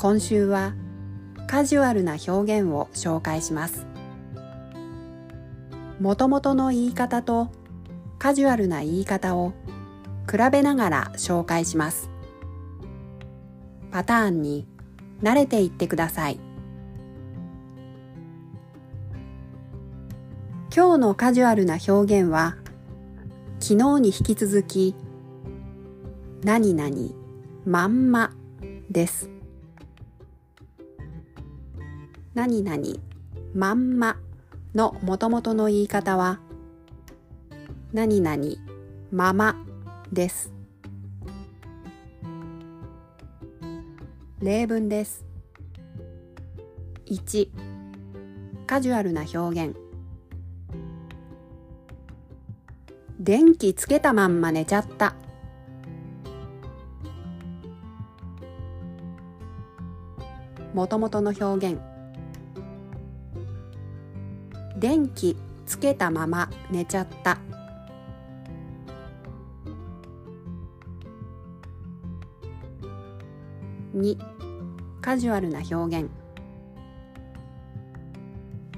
今週はカジュアルな表現を紹介します。もともとの言い方とカジュアルな言い方を比べながら紹介します。パターンに慣れていってください。今日のカジュアルな表現は昨日に引き続き何々まんまです。何々まんまのもともとの言い方は何々ままです。例文です。1カジュアルな表現。電気つけたまんま寝ちゃった。もともとの表現。電気つけたまま寝ちゃった。2カジュアルな表現。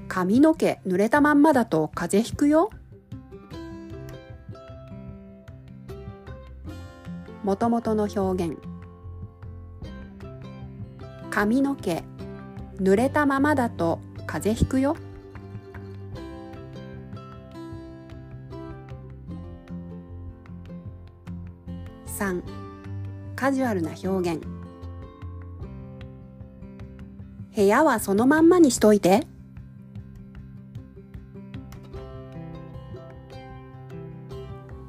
髪の毛濡れたまんまだと風邪ひくよ。もともとの表現。髪の毛濡れたままだと風邪ひくよ。3カジュアルな表現。部屋はそのまんまにしといて。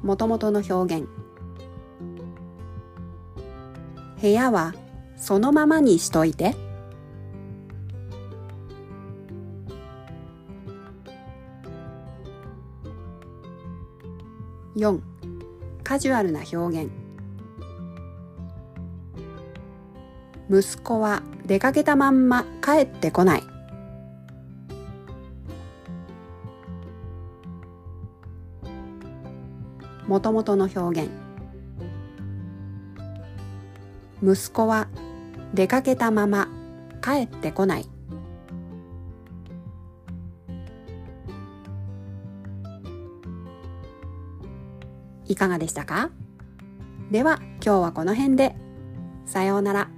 もともとの表現。部屋はそのままにしといて。4カジュアルな表現。息子は出かけたまんま帰ってこない。もともとの表現。息子は出かけたまま帰ってこない。いかがでしたか？では今日はこの辺で。さようなら。